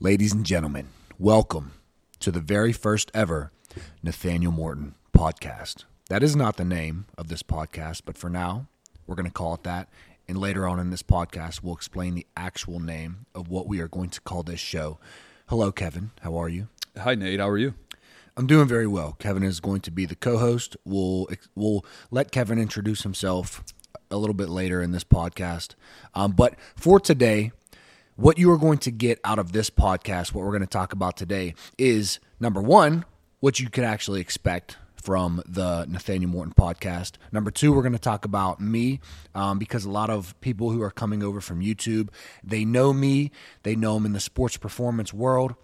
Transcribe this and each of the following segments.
Ladies and gentlemen, welcome to the very first ever Nathanael Morton podcast. That is not the name of this podcast, but for now, we're going to call it that. And later on in this podcast, we'll explain the actual name of what we are going to call this show. Hello, Kevin. How are you? Hi, Nate. How are you? I'm doing very well. Kevin is going to be the co-host. We'll we'll let Kevin introduce himself a little bit later in this podcast. Um, but for today, what you are going to get out of this podcast, what we're going to talk about today, is number one, what you can actually expect from the Nathanael Morton podcast. Number two, we're going to talk about me um, because a lot of people who are coming over from YouTube, they know me, they know I'm in the sports performance world.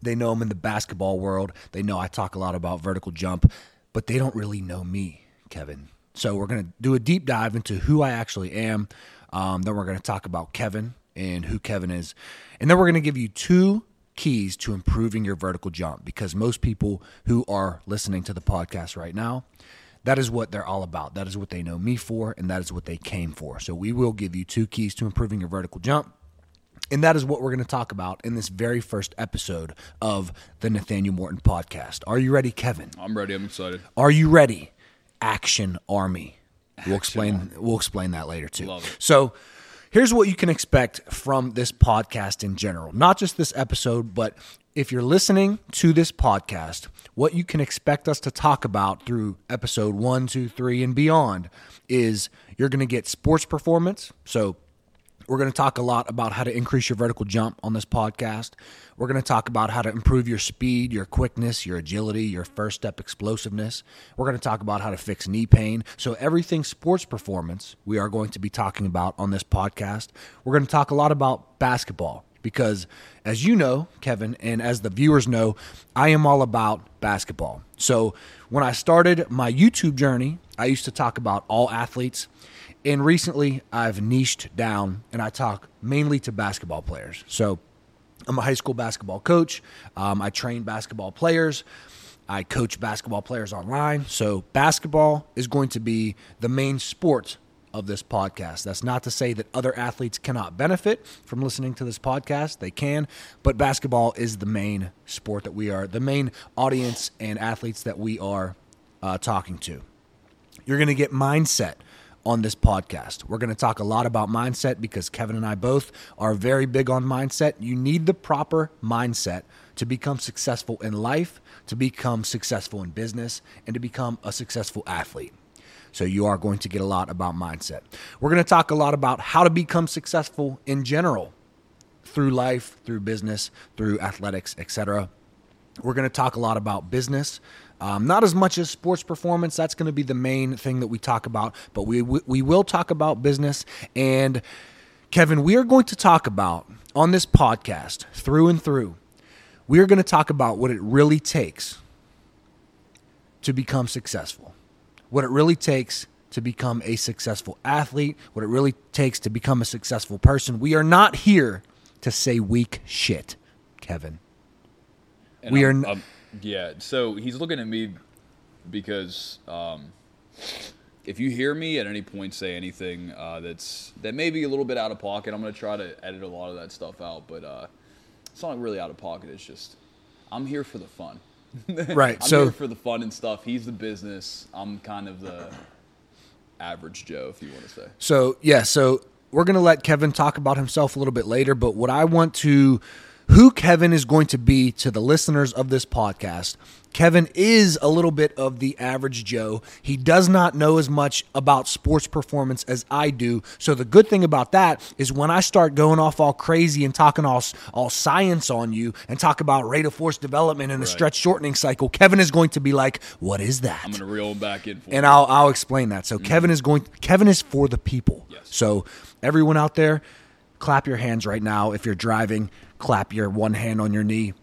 They know I'm in the basketball world. They know I talk a lot about vertical jump, but they don't really know me, Kevin. So we're going to do a deep dive into who I actually am. Um, then we're going to talk about Kevin and who Kevin is. And then we're going to give you two keys to improving your vertical jump because most people who are listening to the podcast right now, that is what they're all about. That is what they know me for, and that is what they came for. So we will give you two keys to improving your vertical jump. And that is what we're going to talk about in this very first episode of the Nathanael Morton podcast. Are you ready, Kevin? I'm ready. I'm excited. Are you ready? Action Army. We'll explain we'll explain that later too. Love it. So, here's what you can expect from this podcast in general. Not just this episode, but if you're listening to this podcast, what you can expect us to talk about through episode one, two, three, and beyond is you're going to get sports performance. So, we're going to talk a lot about how to increase your vertical jump on this podcast. We're going to talk about how to improve your speed, your quickness, your agility, your first step explosiveness. We're going to talk about how to fix knee pain. So, everything sports performance, we are going to be talking about on this podcast. We're going to talk a lot about basketball because, as you know, Kevin, and as the viewers know, I am all about basketball. So, when I started my YouTube journey, I used to talk about all athletes. And recently, I've niched down and I talk mainly to basketball players. So, I'm a high school basketball coach. Um, I train basketball players. I coach basketball players online. So, basketball is going to be the main sport of this podcast. That's not to say that other athletes cannot benefit from listening to this podcast. They can, but basketball is the main sport that we are, the main audience and athletes that we are uh, talking to. You're going to get mindset on this podcast. We're going to talk a lot about mindset because Kevin and I both are very big on mindset. You need the proper mindset to become successful in life, to become successful in business, and to become a successful athlete. So you are going to get a lot about mindset. We're going to talk a lot about how to become successful in general through life, through business, through athletics, etc. We're going to talk a lot about business. Um, not as much as sports performance. That's going to be the main thing that we talk about. But we, we we will talk about business. And Kevin, we are going to talk about on this podcast through and through. We are going to talk about what it really takes to become successful. What it really takes to become a successful athlete. What it really takes to become a successful person. We are not here to say weak shit, Kevin. And We I'm- are n- I'm- yeah. So he's looking at me because um, if you hear me at any point say anything uh, that's that may be a little bit out of pocket, I'm gonna try to edit a lot of that stuff out. But uh, it's not really out of pocket. It's just I'm here for the fun. Right, I'm so- here for the fun and stuff. He's the business. I'm kind of the average Joe, if you want to say. So, yeah, so we're going to let Kevin talk about himself a little bit later, but what I want to who Kevin is going to be to the listeners of this podcast. Kevin is a little bit of the average Joe. He does not know as much about sports performance as I do. So the good thing about that is when I start going off all crazy and talking all all science on you and talk about rate of force development and the Right. stretch shortening cycle, Kevin is going to be like, "What is that?" I'm gonna reel him back in for and. I'll I'll explain that. So mm-hmm. Kevin is going. Kevin is for the people. Yes. So everyone out there, clap your hands right now. If you're driving, clap your one hand on your knee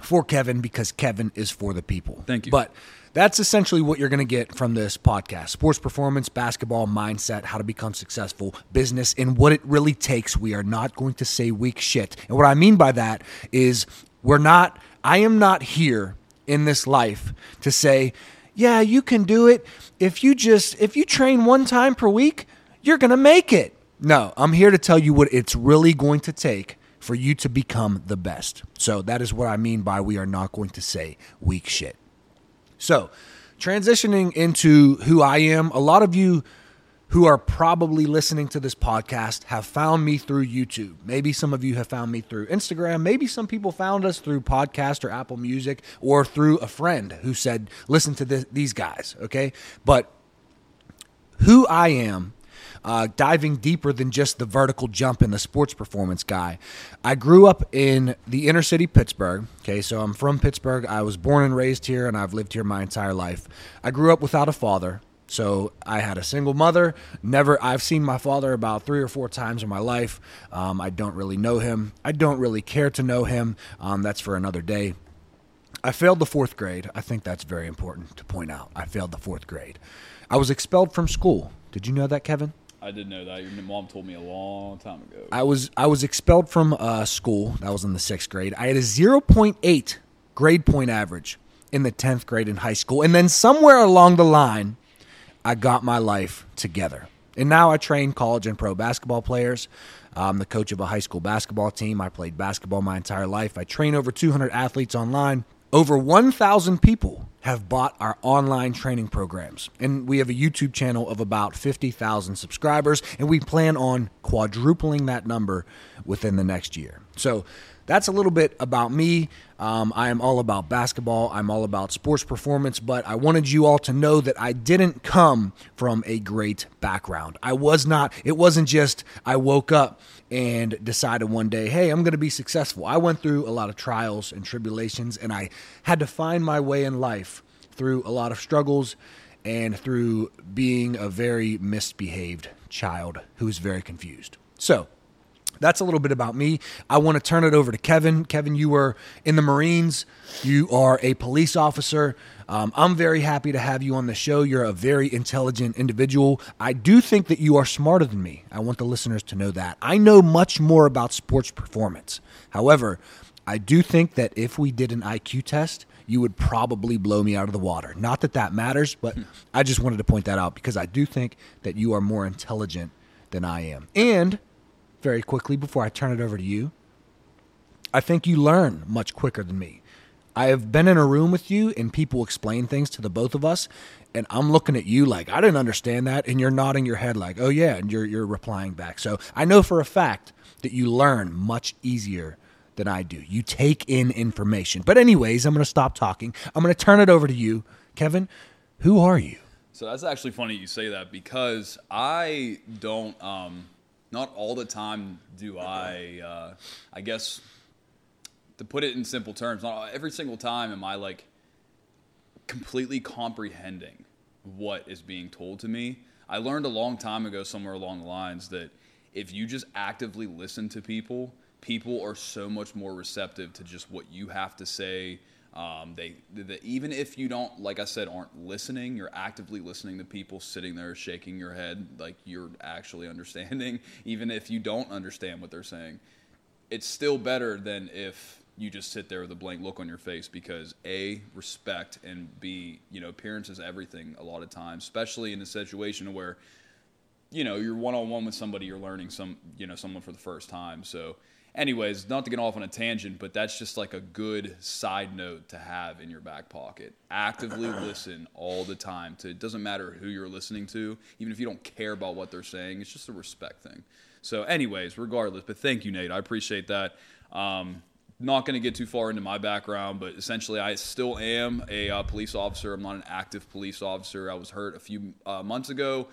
for Kevin because Kevin is for the people. Thank you. But that's essentially what you're going to get from this podcast: sports performance, basketball, mindset, how to become successful, business, and what it really takes. We are not going to say weak shit. And what I mean by that is we're not. I am not here in this life to say, yeah, you can do it if you just if you train one time per week, you're going to make it. No, I'm here to tell you what it's really going to take for you to become the best. So that is what I mean by we are not going to say weak shit. So, transitioning into who I am, a lot of you who are probably listening to this podcast have found me through YouTube. Maybe some of you have found me through Instagram. Maybe some people found us through podcast or Apple Music or through a friend who said, listen to this, these guys, okay? But who I am uh, diving deeper than just the vertical jump in the sports performance guy. I grew up in the inner city Pittsburgh. Okay, so I'm from Pittsburgh. I was born and raised here, and I've lived here my entire life. I grew up without a father. So I had a single mother. Never, I've seen my father about three or four times in my life. Um, I don't really know him. I don't really care to know him. Um, that's for another day. I failed the fourth grade. I think that's very important to point out. I failed the fourth grade. I was expelled from school. Did you know that, Kevin? I didn't know that. Your mom told me a long time ago. I was I was expelled from uh, school. That was in the sixth grade. I had a zero point eight grade point average in the tenth grade in high school, and then somewhere along the line, I got my life together. And now I train college and pro basketball players. I'm the coach of a high school basketball team. I played basketball my entire life. I train over 200 athletes online. Over 1,000 people have bought our online training programs. And we have a YouTube channel of about 50,000 subscribers, and we plan on quadrupling that number within the next year. So that's a little bit about me. Um, I am all about basketball. I'm all about sports performance, but I wanted you all to know that I didn't come from a great background. I was not, it wasn't just I woke up and decided one day, hey, I'm going to be successful. I went through a lot of trials and tribulations, and I had to find my way in life through a lot of struggles and through being a very misbehaved child who was very confused. So, that's a little bit about me. I want to turn it over to Kevin. Kevin, you were in the Marines. You are a police officer. Um, I'm very happy to have you on the show. You're a very intelligent individual. I do think that you are smarter than me. I want the listeners to know that. I know much more about sports performance. However, I do think that if we did an IQ test, you would probably blow me out of the water. Not that that matters, but I just wanted to point that out because I do think that you are more intelligent than I am. And very quickly before I turn it over to you. I think you learn much quicker than me. I have been in a room with you and people explain things to the both of us, and I'm looking at you like I didn't understand that, and you're nodding your head like, oh yeah, and you're you're replying back. So I know for a fact that you learn much easier than I do. You take in information. But anyways, I'm gonna stop talking. I'm gonna turn it over to you. Kevin, who are you? So that's actually funny you say that because I don't um not all the time do I, uh, I guess, to put it in simple terms, not every single time am I like completely comprehending what is being told to me. I learned a long time ago, somewhere along the lines, that if you just actively listen to people, people are so much more receptive to just what you have to say um, they, they, even if you don't, like I said, aren't listening, you're actively listening to people sitting there shaking your head like you're actually understanding. Even if you don't understand what they're saying, it's still better than if you just sit there with a blank look on your face because a respect and b you know appearance is everything a lot of times, especially in a situation where you know you're one on one with somebody you're learning some you know someone for the first time so anyways, not to get off on a tangent, but that's just like a good side note to have in your back pocket. Actively listen all the time. To it doesn't matter who you're listening to, even if you don't care about what they're saying. It's just a respect thing. So, anyways, regardless, but thank you, Nate. I appreciate that. Um, not going to get too far into my background, but essentially, I still am a uh, police officer. I'm not an active police officer. I was hurt a few uh, months ago.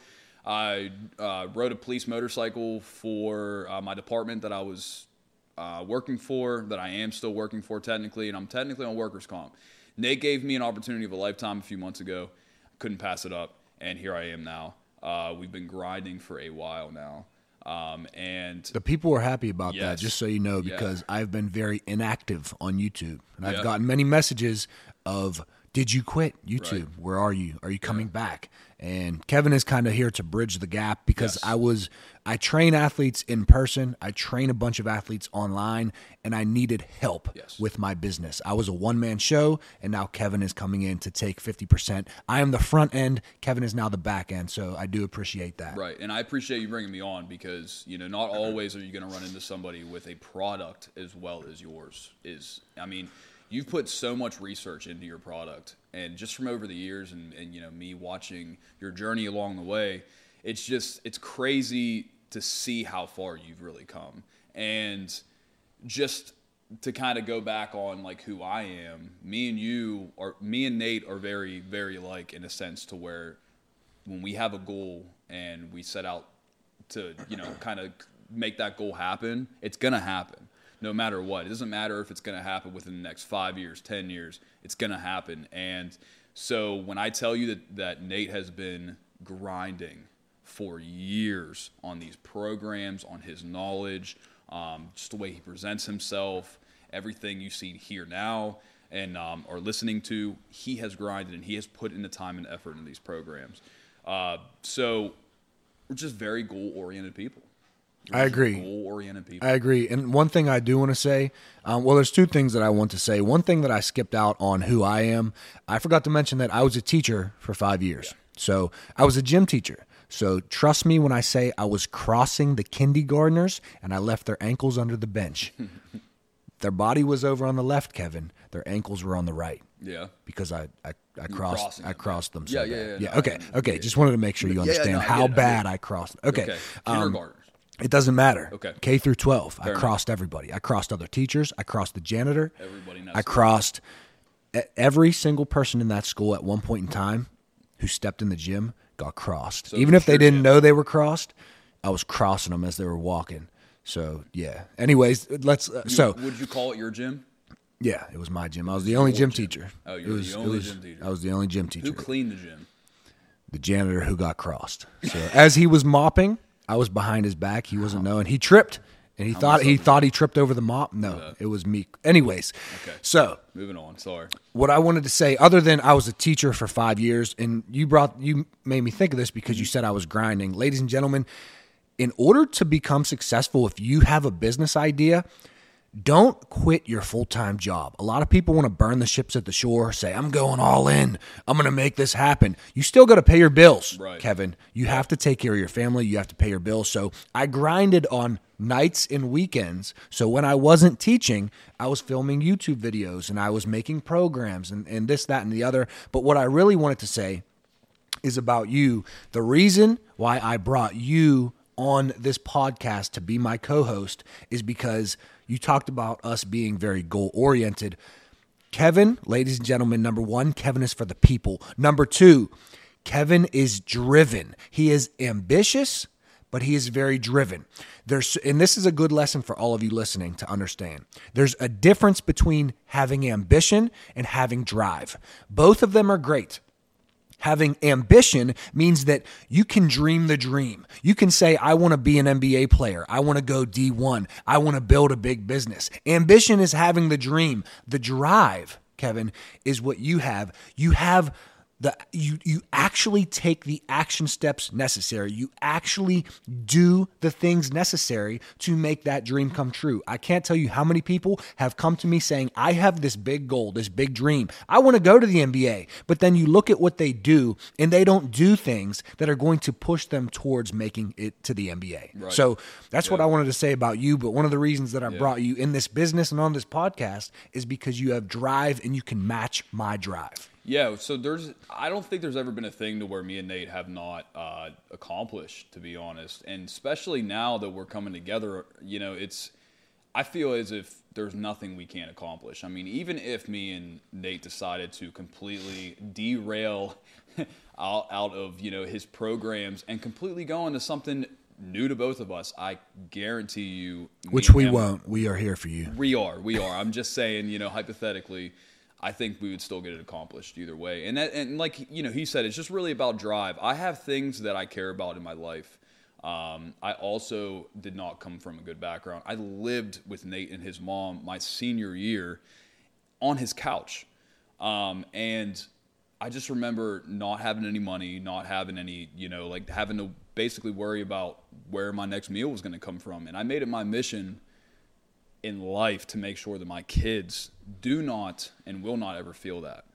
I uh, rode a police motorcycle for uh, my department that I was uh, working for, that I am still working for technically, and I'm technically on workers' comp. Nate gave me an opportunity of a lifetime a few months ago. Couldn't pass it up, and here I am now. Uh, we've been grinding for a while now. Um, and the people were happy about yes, that, just so you know, because yeah. I've been very inactive on YouTube, and I've yeah. gotten many messages of, "Did you quit YouTube? Right. Where are you? Are you coming yeah. back?" And Kevin is kind of here to bridge the gap because Yes. I was I train athletes in person, I train a bunch of athletes online, and I needed help Yes. with my business. I was a one man show, and now Kevin is coming in to take fifty percent. I am the front end. Kevin is now the back end. So I do appreciate that. Right, and I appreciate you bringing me on because you know not always are you going to run into somebody with a product as well as yours is. I mean, you've put so much research into your product, and just from over the years, and, and you know me watching your journey along the way, it's just it's crazy to see how far you've really come, and just to kind of go back on like who I am, me and you or me and Nate are very very like in a sense to where when we have a goal and we set out to you know kind of make that goal happen, it's gonna happen no matter what. It doesn't matter if it's gonna happen within the next five years, ten years. It's gonna happen. And so when I tell you that that Nate has been grinding for years on these programs, on his knowledge, um, just the way he presents himself, everything you see here now and um, are listening to, he has grinded and he has put in the time and effort in these programs. Uh, so we're just very goal oriented people. I agree. Goal oriented people. I agree. And one thing I do want to say, um, well, there's two things that I want to say. One thing that I skipped out on who I am, I forgot to mention that I was a teacher for five years. So I was a gym teacher. So trust me when I say I was crossing the kindergartners and I left their ankles under the bench. their body was over on the left, Kevin. Their ankles were on the right yeah. because I I, I crossed I them. crossed them. Yeah, So yeah, bad. yeah, no, Okay, I- okay. yeah. Just wanted to make sure you Yeah, yeah, understand no, how it, I bad it. I crossed. Okay, Okay. um, Kindergartners. It doesn't matter. Okay. K through 12. I enough. crossed everybody. I crossed other teachers. I crossed the janitor. Everybody knows. I crossed every single person in that school at one point in time who stepped in the gym got crossed. Even if they didn't know they were crossed, I was crossing them as they were walking. So, yeah. Anyways, let's uh, You- so would you call it your gym? yeah, it was my gym. I was the only gym gym. teacher. Oh, you were the was- only was- gym teacher. I was the only gym teacher Who cleaned the gym? the janitor who got crossed. So as he was mopping, I was behind his back. He wasn't knowing. He tripped, and he thought he thought he tripped over the mop. No, it was me. Anyways, Okay. so Moving on. Sorry. what I wanted to say, other than I was a teacher for five years, and you brought you made me think of this because you mhm. said I was grinding, ladies and gentlemen. In order to become successful, if you have a business idea, don't quit your full time job. A lot of people want to burn the ships at the shore, say, I'm going all in. I'm going to make this happen. You still got to pay your bills, Right. Kevin. You have to take care of your family. You have to pay your bills. So I grinded on nights and weekends. So when I wasn't teaching, I was filming YouTube videos and I was making programs and, and this, that, and the other. But what I really wanted to say is about you. The reason why I brought you on this podcast to be my co host is because you talked about us being very goal oriented. Kevin, ladies and gentlemen, number one, Kevin is for the people. Number two, Kevin is driven. He is ambitious, but he is very driven. There's, and this is a good lesson for all of you listening to understand. There's a difference between having ambition and having drive. Both of them are great. Having ambition means that you can dream the dream. You can say, I want to be an NBA player. I want to go D1. I want to build a big business. Ambition is having the dream. The drive, Kevin, is what you have. You have the you you actually take the action steps necessary. You actually do the things necessary to make that dream come true. I can't tell you how many people have come to me saying, "I have this big goal, this big dream. I want to go to the NBA." But then you look at what they do and they don't do things that are going to push them towards making it to the NBA. So, that's what I wanted to say about you, but one of the reasons that I brought you in this business and on this podcast is because you have drive and you can match my drive. Yeah, so there's I don't think there's ever been a thing to where me and Nate have not uh, accomplished, to be honest. And especially now that we're coming together, you know, it's I feel as if there's nothing we can't accomplish. I mean, even if me and Nate decided to completely derail out, out of you know his programs and completely go into something new to both of us, I guarantee you, Which we him- won't. We are here for you. we are. We are. I'm just saying, you know, hypothetically, I think we would still get it accomplished either way. And that, and like you know, he said, it's just really about drive. I have things that I care about in my life. Um, I also did not come from a good background. I lived with Nate and his mom my senior year on his couch, um, and I just remember not having any money, not having any, you know, like having to basically worry about where my next meal was going to come from. And I made it my mission in life to make sure that my kids do not and will not ever feel that.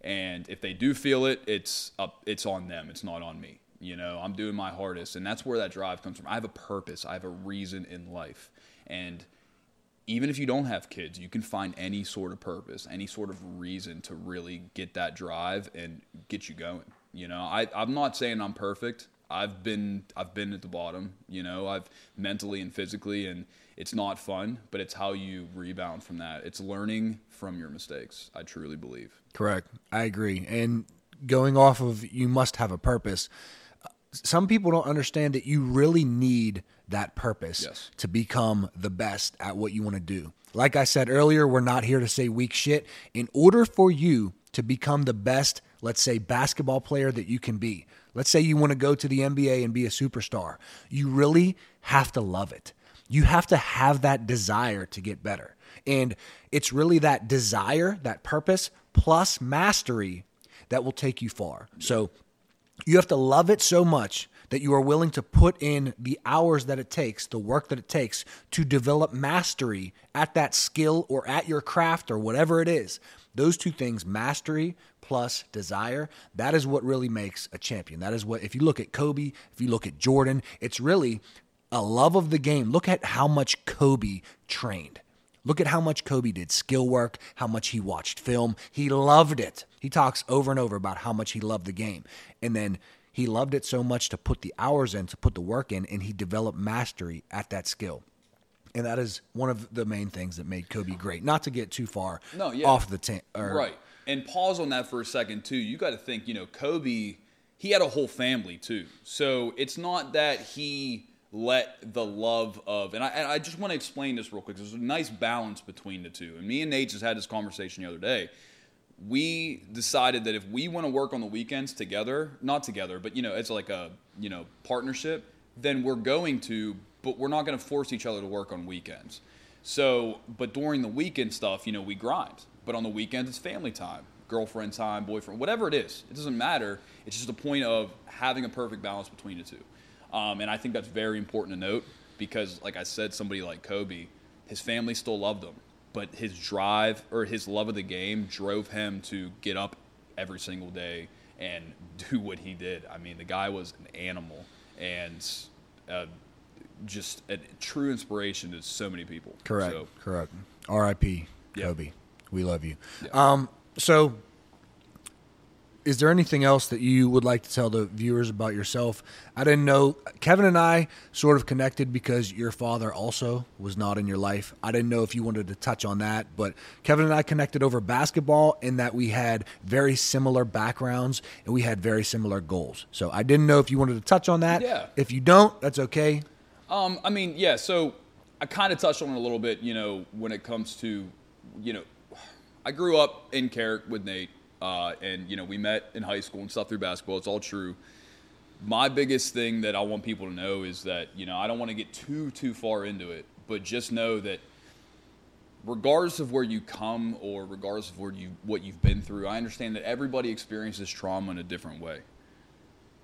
And if they do feel it, it's up it's on them. It's not on me. You know, I'm doing my hardest and that's where that drive comes from. I have a purpose. I have a reason in life. And even if you don't have kids, you can find any sort of purpose, any sort of reason to really get that drive and get you going. You know, I, I'm not saying I'm perfect. I've been I've been at the bottom, you know, I've mentally and physically and it's not fun, but it's how you rebound from that. It's learning from your mistakes, I truly believe. Correct. I agree. And going off of you must have a purpose. Some people don't understand that you really need that purpose Yes. to become the best at what you want to do. Like I said earlier, we're not here to say weak shit. In order for you to become the best, let's say, basketball player that you can be, let's say you want to go to the NBA and be a superstar, you really have to love it. You have to have that desire to get better. And it's really that desire, that purpose, plus mastery that will take you far. So you have to love it so much that you are willing to put in the hours that it takes, the work that it takes to develop mastery at that skill or at your craft or whatever it is. Those two things, mastery plus desire, that is what really makes a champion. That is what, if you look at Kobe, if you look at Jordan, it's really a love of the game. Look at how much Kobe trained. Look at how much Kobe did skill work, how much he watched film. He loved it. He talks over and over about how much he loved the game. And then he loved it so much to put the hours in, to put the work in, and he developed mastery at that skill. And that is one of the main things that made Kobe great. Not to get too far No, yeah. off the tent. or Right. And pause on that for a second too. You got to think, you know, Kobe, he had a whole family too. So it's not that he let the love of and I, and I just want to explain this real quick. There's a nice balance between the two. And me and Nate just had this conversation the other day. We decided that if we want to work on the weekends together, not together, but you know, it's like a you know partnership, then we're going to, but we're not going to force each other to work on weekends. So, but during the weekend stuff, you know, we grind. But on the weekends, it's family time, girlfriend time, boyfriend, whatever it is. It doesn't matter. It's just a point of having a perfect balance between the two. Um, and I think that's very important to note because, like I said, somebody like Kobe, his family still loved him, but his drive or his love of the game drove him to get up every single day and do what he did. I mean, the guy was an animal and uh, just a true inspiration to so many people. Correct. So, Correct. R.I.P. Yeah. Kobe. We love you. Yeah. Um, so, is there anything else that you would like to tell the viewers about yourself? I didn't know. Kevin and I sort of connected because your father also was not in your life. I didn't know if you wanted to touch on that, but Kevin and I connected over basketball in that we had very similar backgrounds and we had very similar goals. So, I didn't know if you wanted to touch on that. Yeah. If you don't, that's okay. Um, I mean, yeah. So I kind of touched on it a little bit. You know, when it comes to, you know, I grew up in Carrick with Nate, uh, and you know, we met in high school and stuff through basketball. It's all true. My biggest thing that I want people to know is that you know I don't want to get too too far into it, but just know that regardless of where you come or regardless of where you what you've been through, I understand that everybody experiences trauma in a different way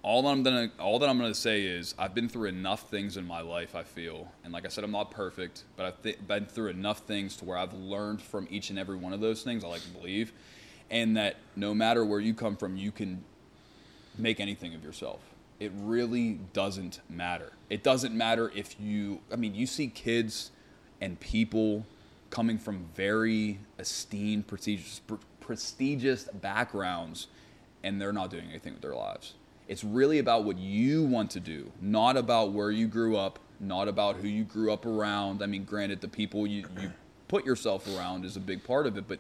all that I'm gonna all that I'm gonna say is I've been through enough things in my life. I feel, and like I said, I'm not perfect, but I've th- been through enough things to where I've learned from each and every one of those things. I like to believe, and that no matter where you come from, you can make anything of yourself. It really doesn't matter. It doesn't matter if you. I mean, you see kids and people coming from very esteemed, prestigious, pr- prestigious backgrounds, and they're not doing anything with their lives. It's really about what you want to do, not about where you grew up, not about who you grew up around. I mean, granted, the people you, you put yourself around is a big part of it, but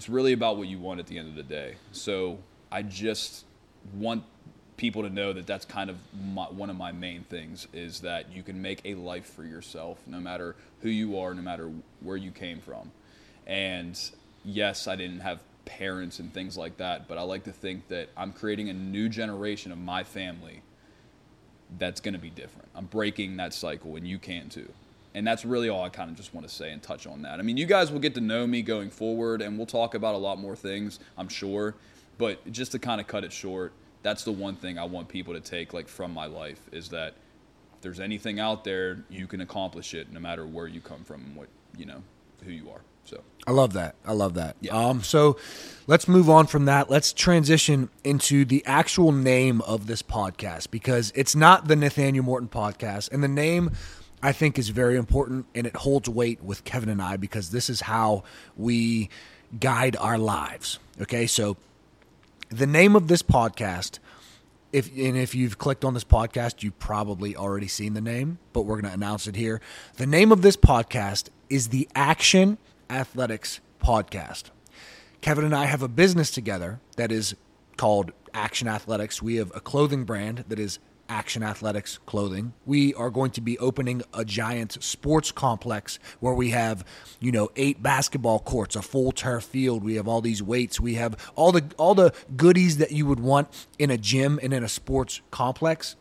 it's really about what you want at the end of the day. So I just want people to know that that's kind of my, one of my main things is that you can make a life for yourself no matter who you are, no matter where you came from. And yes, I didn't have parents and things like that, but I like to think that I'm creating a new generation of my family that's going to be different. I'm breaking that cycle, and you can too. And that's really all I kind of just want to say and touch on that. I mean, you guys will get to know me going forward, and we'll talk about a lot more things, I'm sure. But just to kind of cut it short, that's the one thing I want people to take like from my life is that if there's anything out there, you can accomplish it no matter where you come from and what you know who you are. So I love that. I love that. Yeah. Um, so let's move on from that. Let's transition into the actual name of this podcast because it's not the Nathanael Morton podcast, and the name I think is very important and it holds weight with Kevin and I because this is how we guide our lives. Okay, so the name of this podcast if and if you've clicked on this podcast you've probably already seen the name but we're to announce it here. The name of this podcast is the Action Athletixx podcast. Kevin and i have a business together that is called Action Athletixx. We have a clothing brand that is Action Athletixx clothing. We are going to be opening a giant sports complex where we have, you know, eight basketball courts, a full turf field. We have all these weights. We have all the all the goodies that you would want in a gym and in a sports complex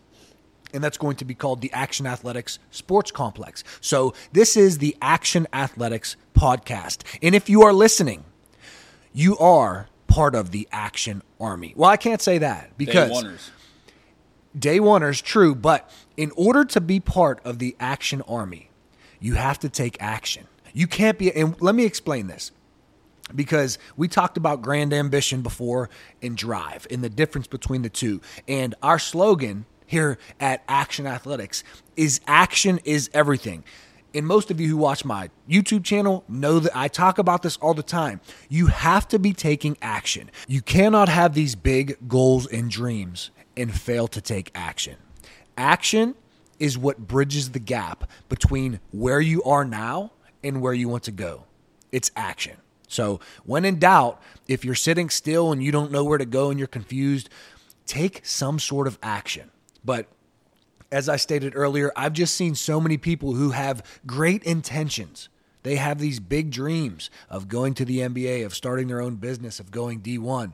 and that's going to be called the Action Athletixx Sports Complex. So, this is the Action Athletixx podcast. And if you are listening, you are part of the Action Army. Well, I can't say that because day oneers. true, but in order to be part of the Action Army, you have to take action. You can't be, and let me explain this because we talked about grand ambition before and drive and the difference between the two. And our slogan here at Action Athletixx is action is everything. And most of you who watch my YouTube channel know that I talk about this all the time. You have to be taking action. You cannot have these big goals and dreams and fail to take action. Action is what bridges the gap between where you are now and where you want to go. It's action. So, when in doubt, if you're sitting still and you don't know where to go and you're confused, take some sort of action. But as I stated earlier, I've just seen so many people who have great intentions. They have these big dreams of going to the NBA, of starting their own business, of going D1,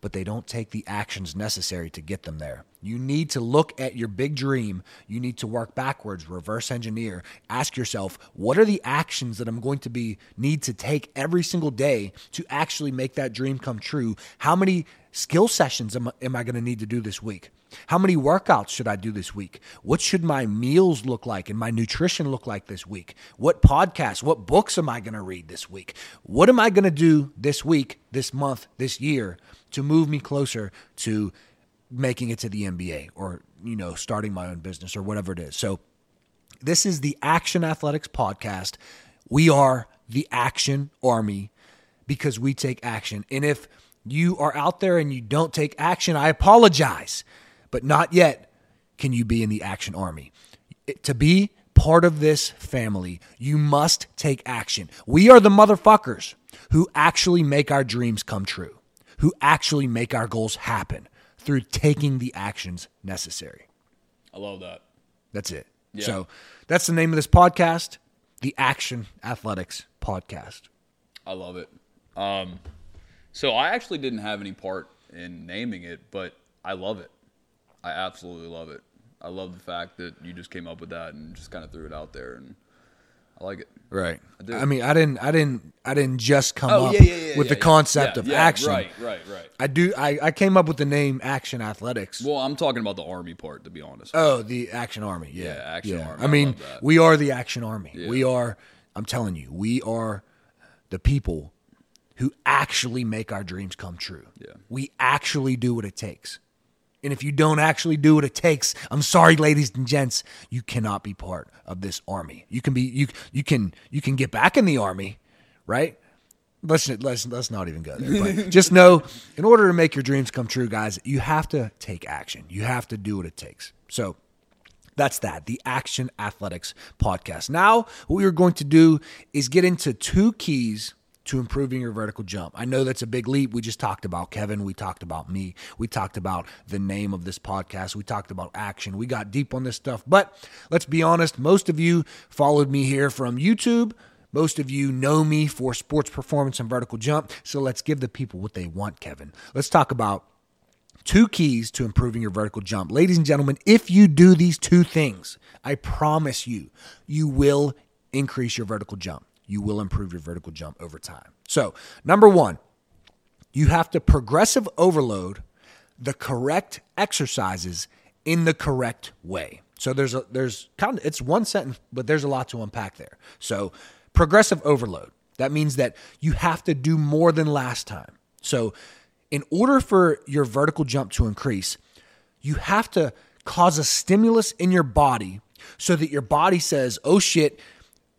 but they don't take the actions necessary to get them there. You need to look at your big dream. You need to work backwards, reverse engineer. Ask yourself, what are the actions that I'm going to be need to take every single day to actually make that dream come true? How many skill sessions am, am I going to need to do this week? How many workouts should I do this week? What should my meals look like and my nutrition look like this week? What podcasts, what books am I going to read this week? What am I going to do this week, this month, this year to move me closer to making it to the NBA or, you know, starting my own business or whatever it is? So, this is the Action Athletixx podcast. We are the Action Army because we take action. And if you are out there and you don't take action, I apologize but not yet can you be in the action army. It- to be part of this family, you must take action. We are the motherfuckers who actually make our dreams come true, who actually make our goals happen through taking the actions necessary. I love that. That's it. Yeah. So that's the name of this podcast, the Action Athletixx Podcast. I love it. Um, so I actually didn't have any part in naming it, but I love it. I absolutely love it. I love the fact that you just came up with that and just kind of threw it out there, and I like it. Right. I do. I mean, I didn't, I didn't, I didn't just come Oh up yeah, yeah, yeah. with the concept of action. Right, right, right. I do. I, I came up with the name Action Athletixx. Well, I'm talking about the army part, to be honest. oh, the Action Army. Yeah, Action Army. I I mean, we are the Action Army. We are. I'm telling you, we are the people who actually make our dreams come true. Yeah. We actually do what it takes. And if you don't actually do what it takes, I'm sorry, ladies and gents, you cannot be part of this army. You can be you you can you can get back in the army, right? Let's let's let's not even go there. But just know, in order to make your dreams come true, guys, you have to take action. You have to do what it takes. So that's that, the Action Athletixx podcast. Now, what we are going to do is get into two keys to improving your vertical jump. I know that's a big leap. We just talked about Kevin. We talked about me. We talked about the name of this podcast. We talked about action. We got deep on this stuff. But let's be honest, most of you followed me here from YouTube. Most of you know me for sports performance and vertical jump. So let's give the people what they want, Kevin. Let's talk about two keys to improving your vertical jump. Ladies and gentlemen, if you do these two things, I promise you, you will increase your vertical jump. You will improve your vertical jump over time. So, number one, you have to progressive overload the correct exercises in the correct way. So there's a there's kind of it's one sentence, but there's a lot to unpack there. So progressive overload. That means that you have to do more than last time. So in order for your vertical jump to increase, you have to cause a stimulus in your body so that your body says, "Oh shit,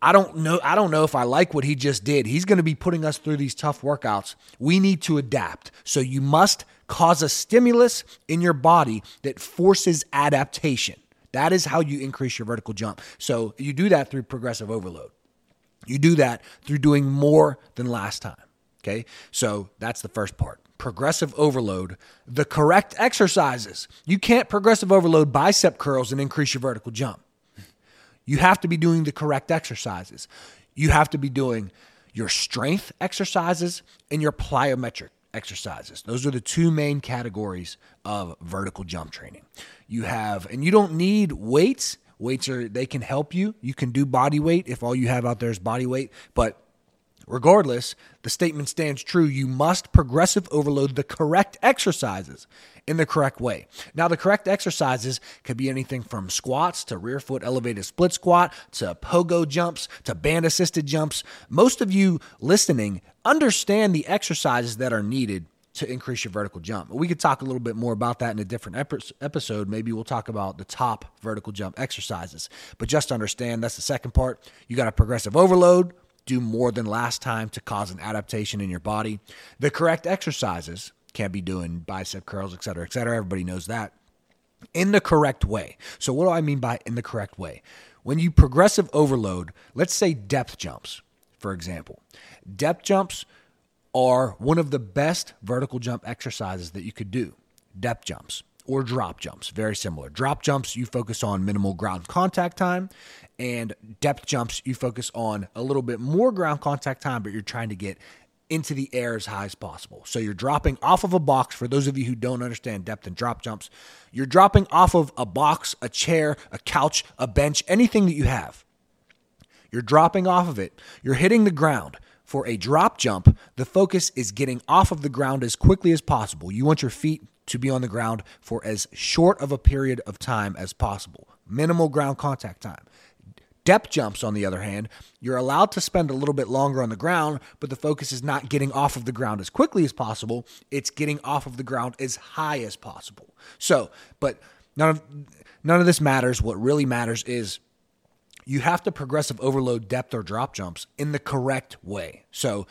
I don't know I don't know if I like what he just did. He's going to be putting us through these tough workouts. We need to adapt." So you must cause a stimulus in your body that forces adaptation. That is how you increase your vertical jump. So you do that through progressive overload. You do that through doing more than last time. Okay. So that's the first part. Progressive overload, the correct exercises. You can't progressive overload bicep curls and increase your vertical jump. You have to be doing the correct exercises. You have to be doing your strength exercises and your plyometric exercises. Those are the two main categories of vertical jump training. You have, and you don't need weights. Weights are, they can help you. You can do body weight if all you have out there is body weight. But regardless, the statement stands true. You must progressive overload the correct exercises in the correct way. Now, the correct exercises could be anything from squats to rear foot elevated split squat to pogo jumps to band assisted jumps. Most of you listening understand the exercises that are needed to increase your vertical jump. We could talk a little bit more about that in a different episode. Maybe we'll talk about the top vertical jump exercises. But just understand that's the second part. You got a progressive overload, do more than last time to cause an adaptation in your body. The correct exercises can't be doing bicep curls, et cetera, et cetera. Everybody knows that. In the correct way. So, what do I mean by in the correct way? When you progressive overload, let's say depth jumps, for example. Depth jumps are one of the best vertical jump exercises that you could do. Depth jumps or drop jumps, very similar. Drop jumps, you focus on minimal ground contact time, and depth jumps, you focus on a little bit more ground contact time, but you're trying to get into the air as high as possible. So you're dropping off of a box. For those of you who don't understand depth and drop jumps, you're dropping off of a box, a chair, a couch, a bench, anything that you have. You're dropping off of it. You're hitting the ground. For a drop jump, the focus is getting off of the ground as quickly as possible. You want your feet to be on the ground for as short of a period of time as possible. Minimal ground contact time. Depth jumps, on the other hand, you're allowed to spend a little bit longer on the ground, but the focus is not getting off of the ground as quickly as possible. It's getting off of the ground as high as possible. So, but none of none of this matters. What really matters is you have to progressive overload depth or drop jumps in the correct way. So,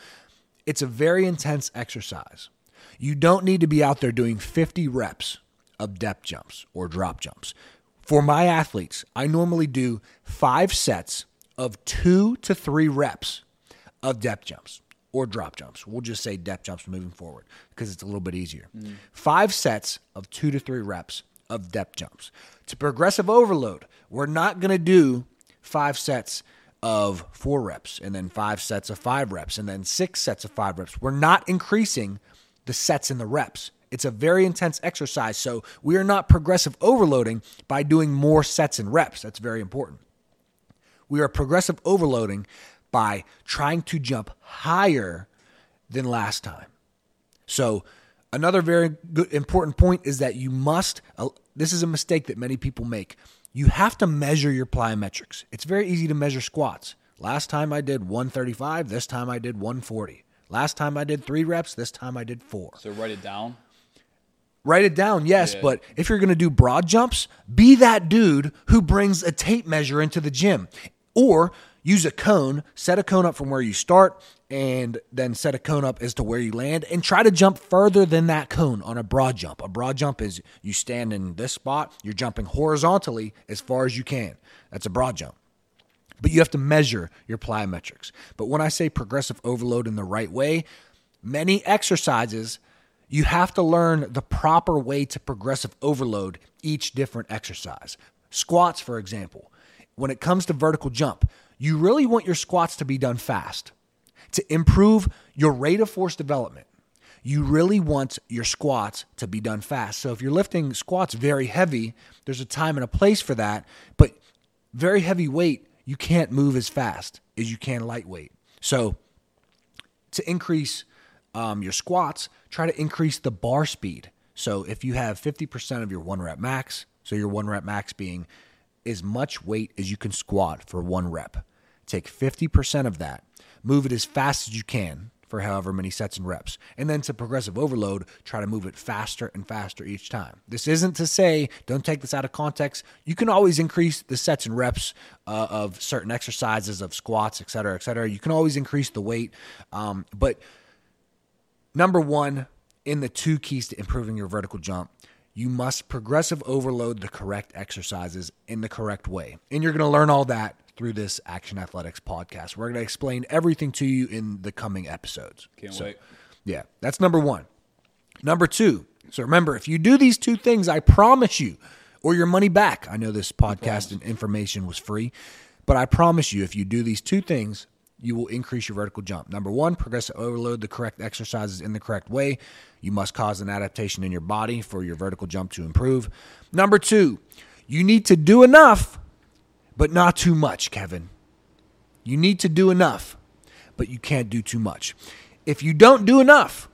it's a very intense exercise. You don't need to be out there doing 50 reps of depth jumps or drop jumps. For my athletes, I normally do five sets of two to three reps of depth jumps or drop jumps. We'll just say depth jumps moving forward because it's a little bit easier. Mm. Five sets of two to three reps of depth jumps. To progressive overload, we're not going to do five sets of four reps and then five sets of five reps and then six sets of five reps. We're not increasing the sets and the reps. It's a very intense exercise. So we are not progressive overloading by doing more sets and reps. That's very important. We are progressive overloading by trying to jump higher than last time. So another very good important point is that you must uh, this is a mistake that many people make. You have to measure your plyometrics. It's very easy to measure squats. Last time I did 135, this time I did 140. Last time I did 3 reps, this time I did 4. So write it down. Write it down, yes, yeah. but if you're going to do broad jumps, be that dude who brings a tape measure into the gym or use a cone, set a cone up from where you start and then set a cone up as to where you land and try to jump further than that cone on a broad jump. A broad jump is you stand in this spot, you're jumping horizontally as far as you can. That's a broad jump. But you have to measure your plyometrics. But when I say progressive overload in the right way, many exercises – you have to learn the proper way to progressive overload each different exercise. Squats, for example, when it comes to vertical jump, you really want your squats to be done fast to improve your rate of force development. you really want your squats to be done fast. So if you're lifting squats very heavy, there's a time and a place for that, but very heavy weight, you can't move as fast as you can lightweight. So to increase um, your squats, try to increase the bar speed. So if you have 50% of your one rep max, so your one rep max being as much weight as you can squat for one rep, take 50% of that, move it as fast as you can for however many sets and reps. And then to progressive overload, try to move it faster and faster each time. This isn't to say, don't take this out of context. You can always increase the sets and reps uh, of certain exercises, of squats, et cetera, et cetera. You can always increase the weight. Um, but number one, in the two keys to improving your vertical jump, you must progressive overload the correct exercises in the correct way. And you're going to learn all that through this Action Athletixx podcast. We're going to explain everything to you in the coming episodes. Can't so, wait. Yeah, that's number one. Number two. So remember, if you do these two things, I promise you, or your money back. I know this podcast and information was free, but I promise you, if you do these two things, you will increase your vertical jump. Number one, progressive overload the correct exercises in the correct way. You must cause an adaptation in your body for your vertical jump to improve. Number two, you need to do enough but not too much, Kevin. You need to do enough, but you can't do too much. If you don't do enough,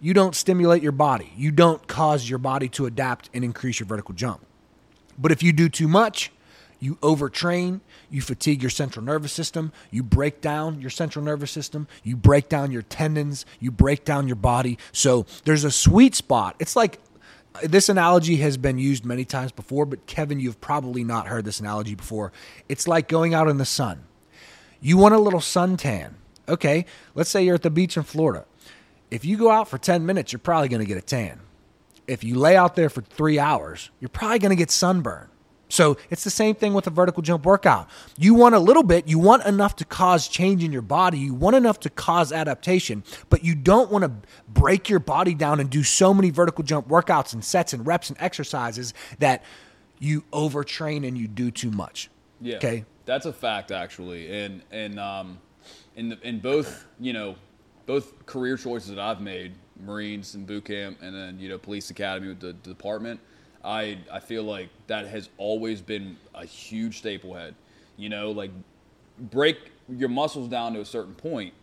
you don't stimulate your body. You don't cause your body to adapt and increase your vertical jump. But if you do too much, you overtrain, you fatigue your central nervous system, you break down your central nervous system, you break down your tendons, you break down your body. So there's a sweet spot. It's like this analogy has been used many times before, but Kevin, you've probably not heard this analogy before. It's like going out in the sun. You want a little suntan. Okay, let's say you're at the beach in Florida. If you go out for 10 minutes, you're probably going to get a tan. If you lay out there for three hours, you're probably going to get sunburn. So it's the same thing with a vertical jump workout. You want a little bit, you want enough to cause change in your body, you want enough to cause adaptation, but you don't want to break your body down and do so many vertical jump workouts and sets and reps and exercises that you overtrain and you do too much. Yeah. Okay. That's a fact actually. And and um in the, in both, you know, both career choices that I've made, Marines and boot camp and then, you know, police academy with the, the department, I I feel like that has always been a huge staple head. You know, like break your muscles down to a certain point,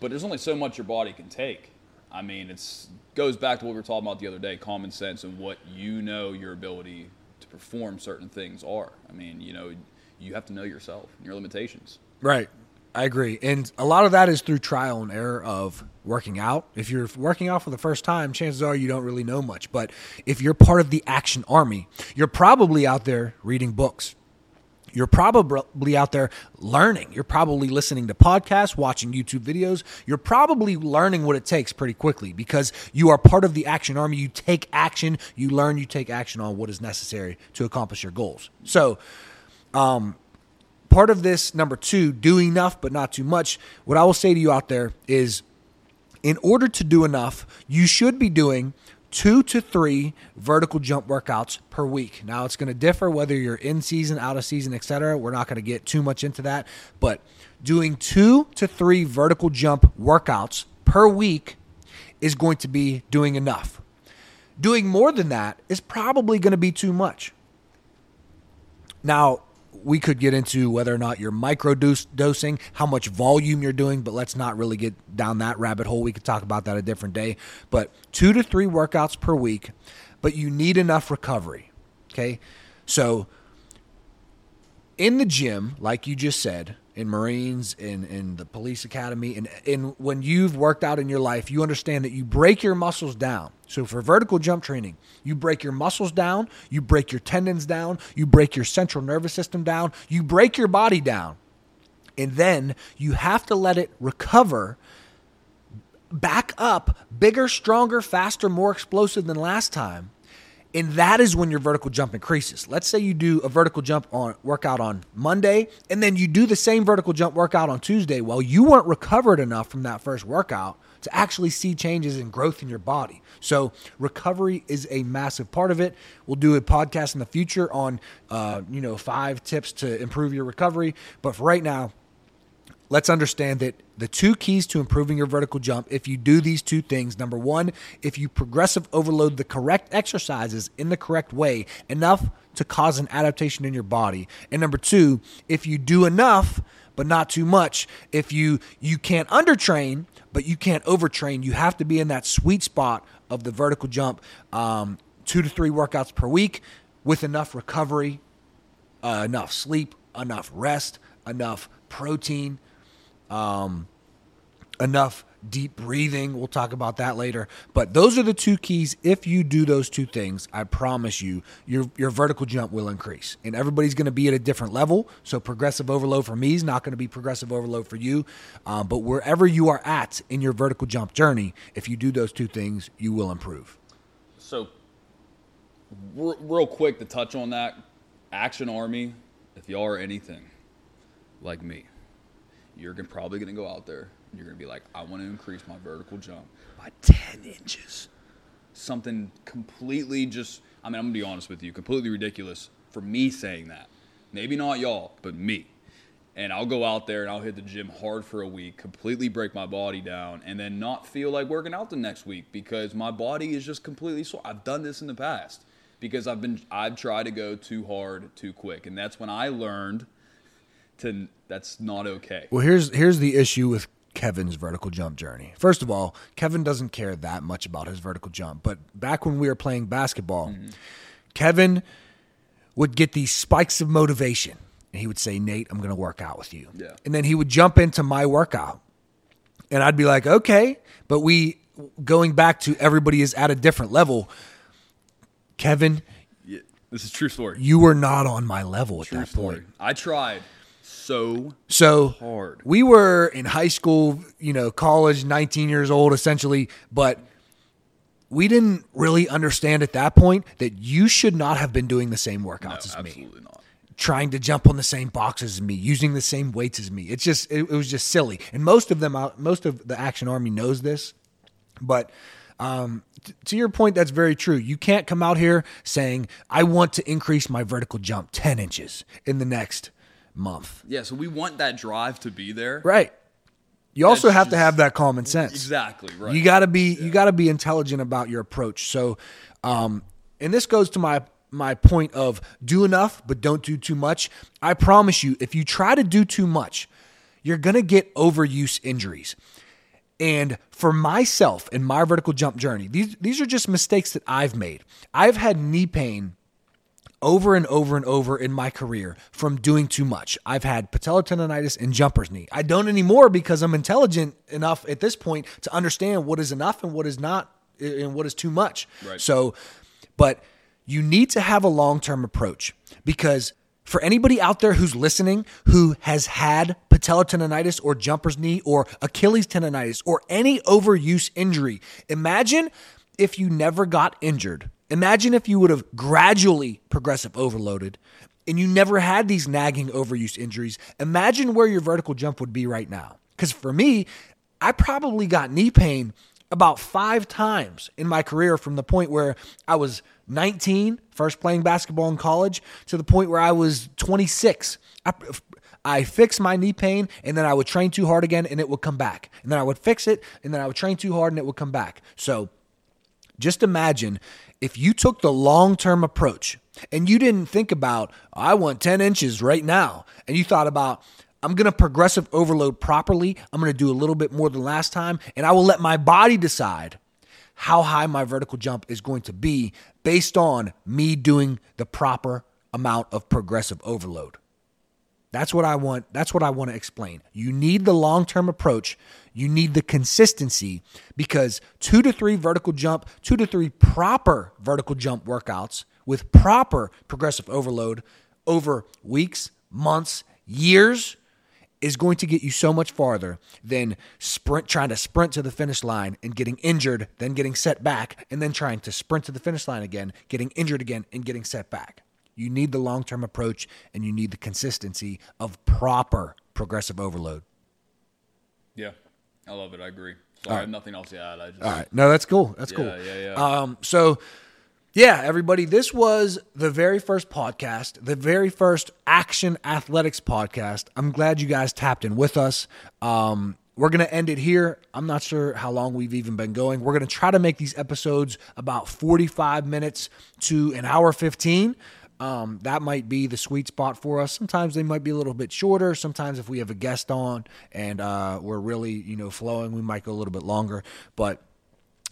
but there's only so much your body can take. I mean, it's goes back to what we were talking about the other day, common sense and what you know your ability to perform certain things are. I mean, you know, you have to know yourself and your limitations. Right. I agree. And a lot of that is through trial and error of working out. If you're working out for the first time, chances are you don't really know much. But if you're part of the action army, you're probably out there reading books. You're probably out there learning. You're probably listening to podcasts, watching YouTube videos. You're probably learning what it takes pretty quickly because you are part of the action army. You take action, you learn, you take action on what is necessary to accomplish your goals. So, um, part of this, number two, do enough but not too much. What I will say to you out there is in order to do enough, you should be doing two to three vertical jump workouts per week. Now it's going to differ whether you're in season, out of season, etc. We're not going to get too much into that, but doing two to three vertical jump workouts per week is going to be doing enough. Doing more than that is probably going to be too much. Now, we could get into whether or not you're micro dosing, how much volume you're doing, but let's not really get down that rabbit hole. We could talk about that a different day. But two to three workouts per week, but you need enough recovery. Okay. So in the gym, like you just said, in Marines, in, in the police academy, and, and when you've worked out in your life, you understand that you break your muscles down. So for vertical jump training, you break your muscles down, you break your tendons down, you break your central nervous system down, you break your body down. And then you have to let it recover back up bigger, stronger, faster, more explosive than last time and that is when your vertical jump increases. Let's say you do a vertical jump on workout on Monday, and then you do the same vertical jump workout on Tuesday. Well, you weren't recovered enough from that first workout to actually see changes in growth in your body. So recovery is a massive part of it. We'll do a podcast in the future on, uh, you know, five tips to improve your recovery. But for right now, let's understand that the two keys to improving your vertical jump, if you do these two things, number one, if you progressive overload the correct exercises in the correct way, enough to cause an adaptation in your body. And number two, if you do enough, but not too much, if you you can't undertrain, but you can't overtrain, you have to be in that sweet spot of the vertical jump, um, two to three workouts per week with enough recovery, uh, enough sleep, enough rest, enough protein, um, enough deep breathing. We'll talk about that later. But those are the two keys. If you do those two things, I promise you, your your vertical jump will increase. And everybody's going to be at a different level. So progressive overload for me is not going to be progressive overload for you. Um, but wherever you are at in your vertical jump journey, if you do those two things, you will improve. So, r- real quick to touch on that, Action Army, if y'all are anything like me, you're gonna, probably going to go out there and you're going to be like, I want to increase my vertical jump by 10 inches. Something completely just, I mean, I'm going to be honest with you, completely ridiculous for me saying that. Maybe not y'all, but me. And I'll go out there and I'll hit the gym hard for a week, completely break my body down, and then not feel like working out the next week because my body is just completely sore. I've done this in the past because I've been I've tried to go too hard too quick, and that's when I learned to that's not okay. Well, here's here's the issue with Kevin's vertical jump journey. First of all, Kevin doesn't care that much about his vertical jump, but back when we were playing basketball, Mm-hmm. Kevin would get these spikes of motivation. And he would say, Nate, I'm going to work out with you. Yeah. And then he would jump into my workout. And I'd be like, okay. But we, going back to everybody is at a different level. Kevin, Yeah, this is true story. you were not on my level at True that story. point. I tried so So hard. we were in high school, you know, college, 19 years old essentially, but we didn't really understand at that point that you should not have been doing the same workouts No, as me, absolutely not. trying to jump on the same boxes as me, using the same weights as me. It's just, it, it was just silly. And most of them, most of the Action Army knows this, but um, t- to your point, that's very true. You can't come out here saying, I want to increase my vertical jump 10 inches in the next month. Yeah, so we want that drive to be there. Right. You also That's have to just- have that common sense. Exactly right. You got to be you got to be intelligent about your approach. So, um, and this goes to my my point of do enough but don't do too much. I promise you, if you try to do too much, you're gonna get overuse injuries. And for myself in my vertical jump journey, these these are just mistakes that I've made. I've had knee pain over and over and over in my career from doing too much. I've had patellar tendonitis and jumper's knee. I don't anymore because I'm intelligent enough at this point to understand what is enough and what is not and what is too much. Right. So, but you need to have a long-term approach because for anybody out there who's listening who has had patellar tendonitis or jumper's knee or Achilles tendonitis or any overuse injury, imagine if you never got injured. Imagine if you would have gradually progressive overloaded and you never had these nagging overuse injuries. Imagine where your vertical jump would be right now. Because for me, I probably got knee pain about five times in my career from the point where I was 19, first playing basketball in college, to the point where I was 26. I, I fixed my knee pain and then I would train too hard again and it would come back. And then I would fix it and then I would train too hard and it would come back. So just imagine if you took the long term approach and you didn't think about, I want 10 inches right now, and you thought about, I'm going to progressive overload properly. I'm going to do a little bit more than last time, and I will let my body decide how high my vertical jump is going to be based on me doing the proper amount of progressive overload. That's what I want. That's what I want to explain. You need the long term approach. You need the consistency because two to three vertical jump, two to three proper vertical jump workouts with proper progressive overload over weeks, months, years is going to get you so much farther than sprint trying to sprint to the finish line and getting injured, then getting set back, and then trying to sprint to the finish line again, getting injured again, and getting set back. You need the long term approach and you need the consistency of proper progressive overload. Yeah, I love it. I agree. So I have nothing else to add. I just All right. No, that's cool. That's cool. Yeah, yeah, yeah. Um, so Yeah, everybody, this was the very first podcast, the very first Action Athletixx podcast. I'm glad you guys tapped in with us. Um, we're going to end it here. I'm not sure how long we've even been going. We're going to try to make these episodes about 45 minutes to an hour 15. Um, that might be the sweet spot for us. Sometimes they might be a little bit shorter. Sometimes if we have a guest on and uh, we're really, you know, flowing, we might go a little bit longer. But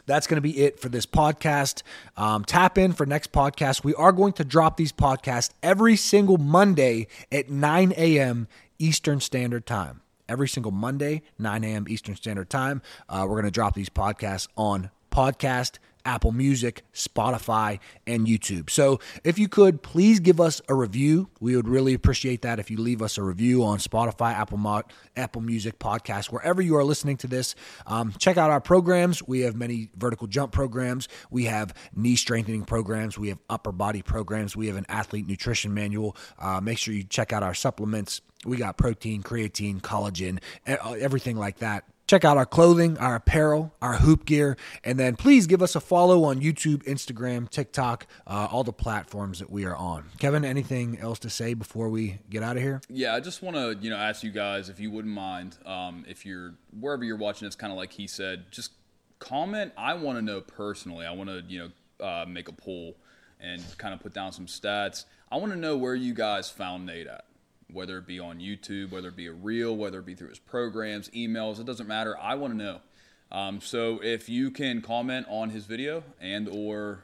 that's going to be it for this podcast. Um, tap in for next podcast. We are going to drop these podcasts every single Monday at 9 a.m. Eastern Standard Time. Every single Monday, 9 a.m. Eastern Standard Time. Uh, we're going to drop these podcasts on podcast Apple Music, Spotify, and YouTube. So if you could, please give us a review. We would really appreciate that if you leave us a review on Spotify, Apple, Mo- Apple Music, Podcast, wherever you are listening to this. Um, check out our programs. We have many vertical jump programs. We have knee strengthening programs. We have upper body programs. We have an athlete nutrition manual. Uh, make sure you check out our supplements. We got protein, creatine, collagen, everything like that Check out our clothing, our apparel, our hoop gear, and then please give us a follow on YouTube, Instagram, TikTok, uh, all the platforms that we are on. Kevin, anything else to say before we get out of here? Yeah, I just want to you know ask you guys if you wouldn't mind um, if you're wherever you're watching this, kind of like he said, just comment. I want to know personally. I want to you know uh, make a poll and kind of put down some stats. I want to know where you guys found Nate at whether it be on YouTube, whether it be a reel, whether it be through his programs, emails, it doesn't matter. I want to know. Um, so if you can comment on his video and or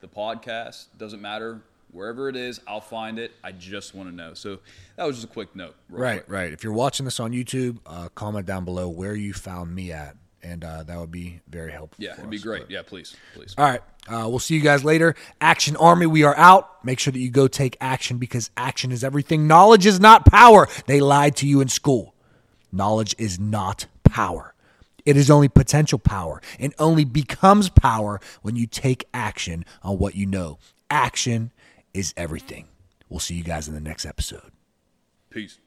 the podcast, doesn't matter wherever it is, I'll find it. I just want to know. So that was just a quick note. Right, quick. right. If you're watching this on YouTube, uh, comment down below where you found me at and uh, that would be very helpful. Yeah, it'd be great. But, yeah, please, please. All right, uh, we'll see you guys later. Action Army, we are out. Make sure that you go take action because action is everything. Knowledge is not power. They lied to you in school. Knowledge is not power. It is only potential power and only becomes power when you take action on what you know. Action is everything. We'll see you guys in the next episode. Peace.